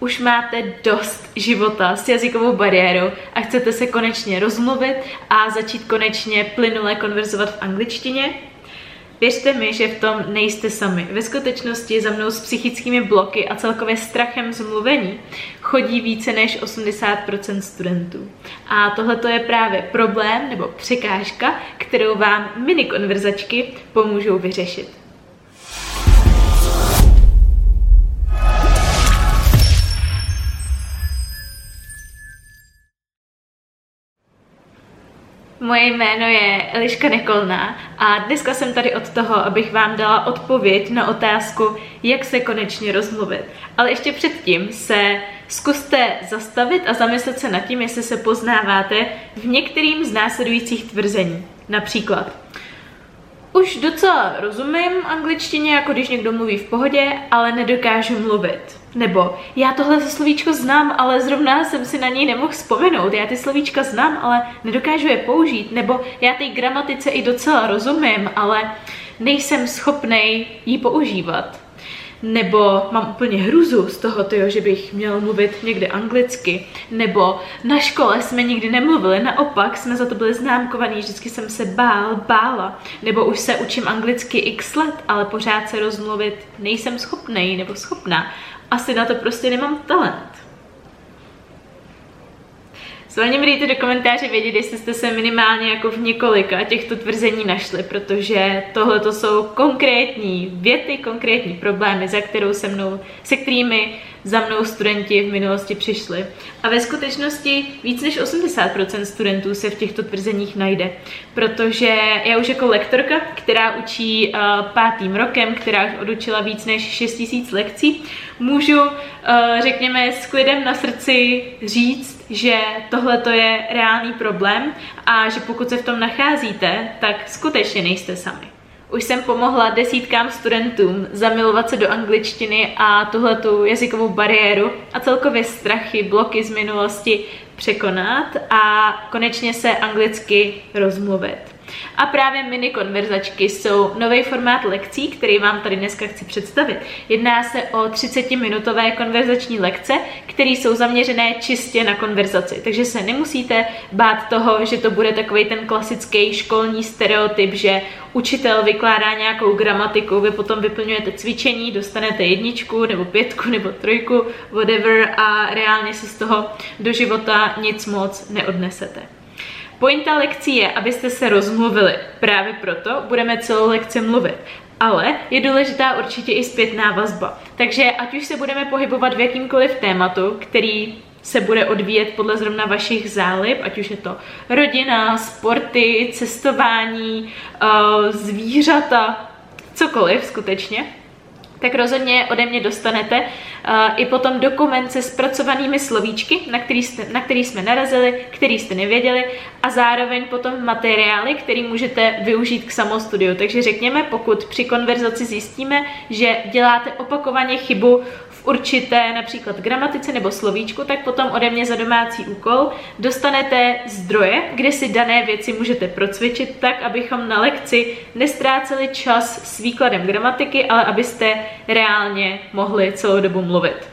už máte dost života s jazykovou bariérou a chcete se konečně rozmluvit a začít konečně plynule konverzovat v angličtině, Věřte mi, že v tom nejste sami. Ve skutečnosti za mnou s psychickými bloky a celkově strachem z mluvení chodí více než 80% studentů. A tohle je právě problém nebo překážka, kterou vám mini konverzačky pomůžou vyřešit. Moje jméno je Eliška Nekolná a dneska jsem tady od toho, abych vám dala odpověď na otázku, jak se konečně rozmluvit. Ale ještě předtím se zkuste zastavit a zamyslet se nad tím, jestli se poznáváte v některým z následujících tvrzení. Například, už docela rozumím angličtině, jako když někdo mluví v pohodě, ale nedokážu mluvit. Nebo já tohle slovíčko znám, ale zrovna jsem si na něj nemohl vzpomenout. Já ty slovíčka znám, ale nedokážu je použít. Nebo já té gramatice i docela rozumím, ale nejsem schopnej ji používat nebo mám úplně hruzu z toho, tyjo, že bych měl mluvit někde anglicky, nebo na škole jsme nikdy nemluvili, naopak jsme za to byli známkovaní, vždycky jsem se bál, bála, nebo už se učím anglicky x let, ale pořád se rozmluvit nejsem schopnej nebo schopná. Asi na to prostě nemám talent. Svalně mi dejte do komentáře vědět, jestli jste se minimálně jako v několika těchto tvrzení našli, protože tohle to jsou konkrétní věty, konkrétní problémy, za kterou se mnou, se kterými za mnou studenti v minulosti přišli. A ve skutečnosti víc než 80% studentů se v těchto tvrzeních najde, protože já už jako lektorka, která učí uh, pátým rokem, která už odučila víc než 6000 lekcí, můžu, uh, řekněme, s klidem na srdci říct, že tohle to je reálný problém a že pokud se v tom nacházíte, tak skutečně nejste sami. Už jsem pomohla desítkám studentům zamilovat se do angličtiny a tuhletu jazykovou bariéru a celkově strachy, bloky z minulosti překonat a konečně se anglicky rozmluvit. A právě mini konverzačky jsou nový formát lekcí, který vám tady dneska chci představit. Jedná se o 30-minutové konverzační lekce, které jsou zaměřené čistě na konverzaci. Takže se nemusíte bát toho, že to bude takový ten klasický školní stereotyp, že učitel vykládá nějakou gramatiku, vy potom vyplňujete cvičení, dostanete jedničku nebo pětku nebo trojku, whatever a reálně si z toho do života nic moc neodnesete. Pointa lekcí je, abyste se rozmluvili. Právě proto budeme celou lekci mluvit. Ale je důležitá určitě i zpětná vazba. Takže ať už se budeme pohybovat v jakýmkoliv tématu, který se bude odvíjet podle zrovna vašich zálib, ať už je to rodina, sporty, cestování, eh, zvířata, cokoliv skutečně, tak rozhodně ode mě dostanete uh, i potom dokument se zpracovanými slovíčky, na který, jste, na který jsme narazili, který jste nevěděli a zároveň potom materiály, který můžete využít k samostudiu. Takže řekněme, pokud při konverzaci zjistíme, že děláte opakovaně chybu určité například gramatice nebo slovíčku, tak potom ode mě za domácí úkol dostanete zdroje, kde si dané věci můžete procvičit tak, abychom na lekci nestráceli čas s výkladem gramatiky, ale abyste reálně mohli celou dobu mluvit.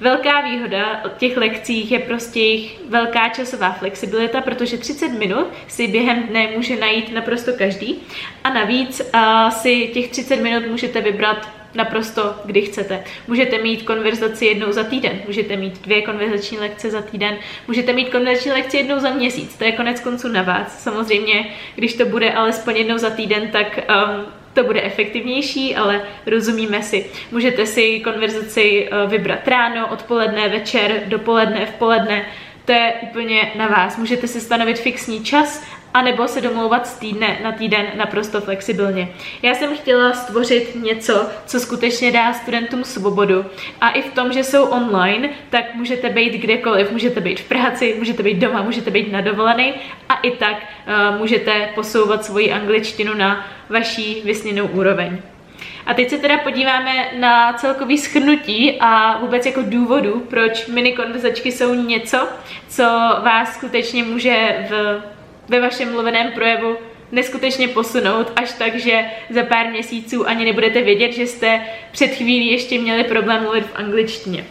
Velká výhoda od těch lekcích je prostě jejich velká časová flexibilita, protože 30 minut si během dne může najít naprosto každý a navíc uh, si těch 30 minut můžete vybrat naprosto kdy chcete. Můžete mít konverzaci jednou za týden, můžete mít dvě konverzační lekce za týden, můžete mít konverzační lekci jednou za měsíc, to je konec konců na vás. Samozřejmě, když to bude alespoň jednou za týden, tak um, to bude efektivnější, ale rozumíme si. Můžete si konverzaci uh, vybrat ráno, odpoledne, večer, dopoledne, v poledne, to je úplně na vás. Můžete si stanovit fixní čas anebo se domlouvat z týdne na týden naprosto flexibilně. Já jsem chtěla stvořit něco, co skutečně dá studentům svobodu a i v tom, že jsou online, tak můžete být kdekoliv, můžete být v práci, můžete být doma, můžete být na dovolený a i tak uh, můžete posouvat svoji angličtinu na vaší vysněnou úroveň. A teď se teda podíváme na celkový schrnutí a vůbec jako důvodu, proč mini konverzačky jsou něco, co vás skutečně může v ve vašem mluveném projevu neskutečně posunout až tak, že za pár měsíců ani nebudete vědět, že jste před chvílí ještě měli problém mluvit v angličtině.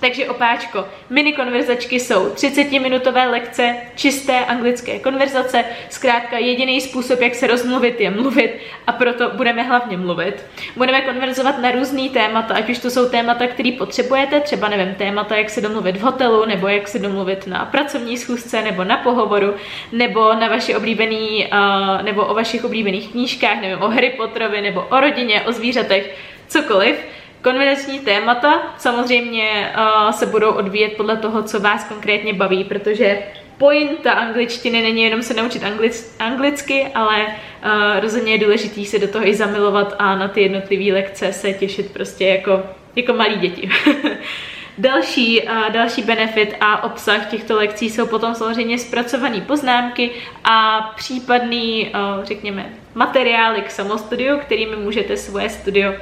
Takže opáčko, mini konverzačky jsou 30-minutové lekce, čisté anglické konverzace, zkrátka jediný způsob, jak se rozmluvit, je mluvit a proto budeme hlavně mluvit. Budeme konverzovat na různý témata, ať už to jsou témata, které potřebujete, třeba nevím, témata, jak se domluvit v hotelu, nebo jak se domluvit na pracovní schůzce, nebo na pohovoru, nebo na vaši oblíbený, uh, nebo o vašich oblíbených knížkách, nevím, o Harry Potterovi, nebo o rodině, o zvířatech, cokoliv Konverzační témata samozřejmě uh, se budou odvíjet podle toho, co vás konkrétně baví, protože pointa angličtiny není jenom se naučit anglic, anglicky, ale uh, rozhodně je důležitý se do toho i zamilovat a na ty jednotlivé lekce se těšit prostě jako, jako malí děti. Další, uh, další benefit a obsah těchto lekcí jsou potom samozřejmě zpracované poznámky a případný, uh, řekněme, materiály k samostudiu, kterými můžete svoje studio,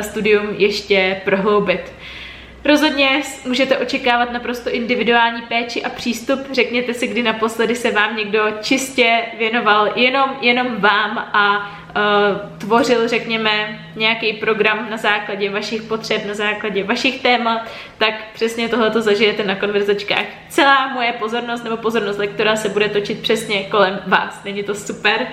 studium ještě prohloubit. Rozhodně můžete očekávat naprosto individuální péči a přístup. Řekněte si, kdy naposledy se vám někdo čistě věnoval jenom, jenom vám a uh, tvořil, řekněme, nějaký program na základě vašich potřeb, na základě vašich témat, tak přesně tohleto zažijete na konverzačkách. Celá moje pozornost nebo pozornost lektora se bude točit přesně kolem vás. Není to super?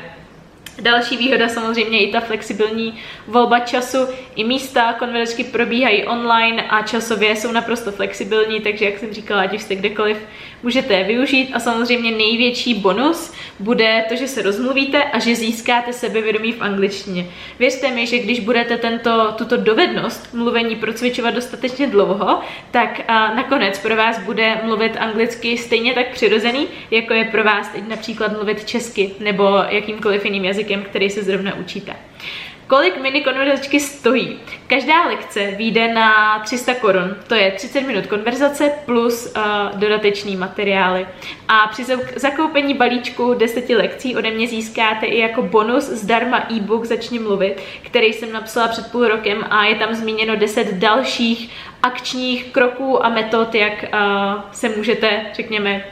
Další výhoda samozřejmě i ta flexibilní volba času. I místa konverzačky probíhají online a časově jsou naprosto flexibilní, takže jak jsem říkala, ať už jste kdekoliv, můžete je využít. A samozřejmě největší bonus bude to, že se rozmluvíte a že získáte sebevědomí v angličtině. Věřte mi, že když budete tento, tuto dovednost mluvení procvičovat dostatečně dlouho, tak a nakonec pro vás bude mluvit anglicky stejně tak přirozený, jako je pro vás teď například mluvit česky nebo jakýmkoliv jiným jazykem jazykem, který se zrovna učíte. Kolik mini konverzačky stojí? Každá lekce vyjde na 300 korun, to je 30 minut konverzace plus uh, dodateční materiály. A při zakoupení balíčku 10 lekcí ode mě získáte i jako bonus zdarma e-book Začni mluvit, který jsem napsala před půl rokem a je tam zmíněno 10 dalších akčních kroků a metod, jak uh, se můžete, řekněme,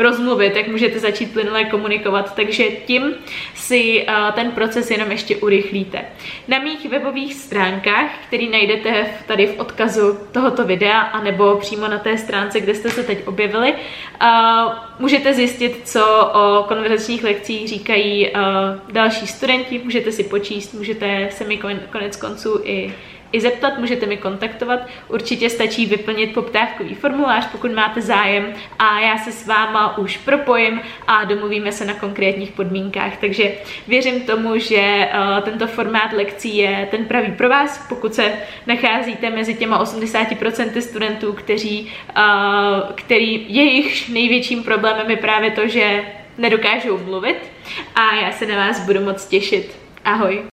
rozmluvit, jak můžete začít plynule komunikovat, takže tím si uh, ten proces jenom ještě urychlíte. Na mých webových stránkách, který najdete tady v odkazu tohoto videa, anebo přímo na té stránce, kde jste se teď objevili, uh, můžete zjistit, co o konverzačních lekcích říkají uh, další studenti, můžete si počíst, můžete se mi konec konců i i zeptat, můžete mi kontaktovat. Určitě stačí vyplnit poptávkový formulář, pokud máte zájem a já se s váma už propojím a domluvíme se na konkrétních podmínkách. Takže věřím tomu, že uh, tento formát lekcí je ten pravý pro vás, pokud se nacházíte mezi těma 80% studentů, kteří, uh, který jejich největším problémem je právě to, že nedokážou mluvit a já se na vás budu moc těšit. Ahoj!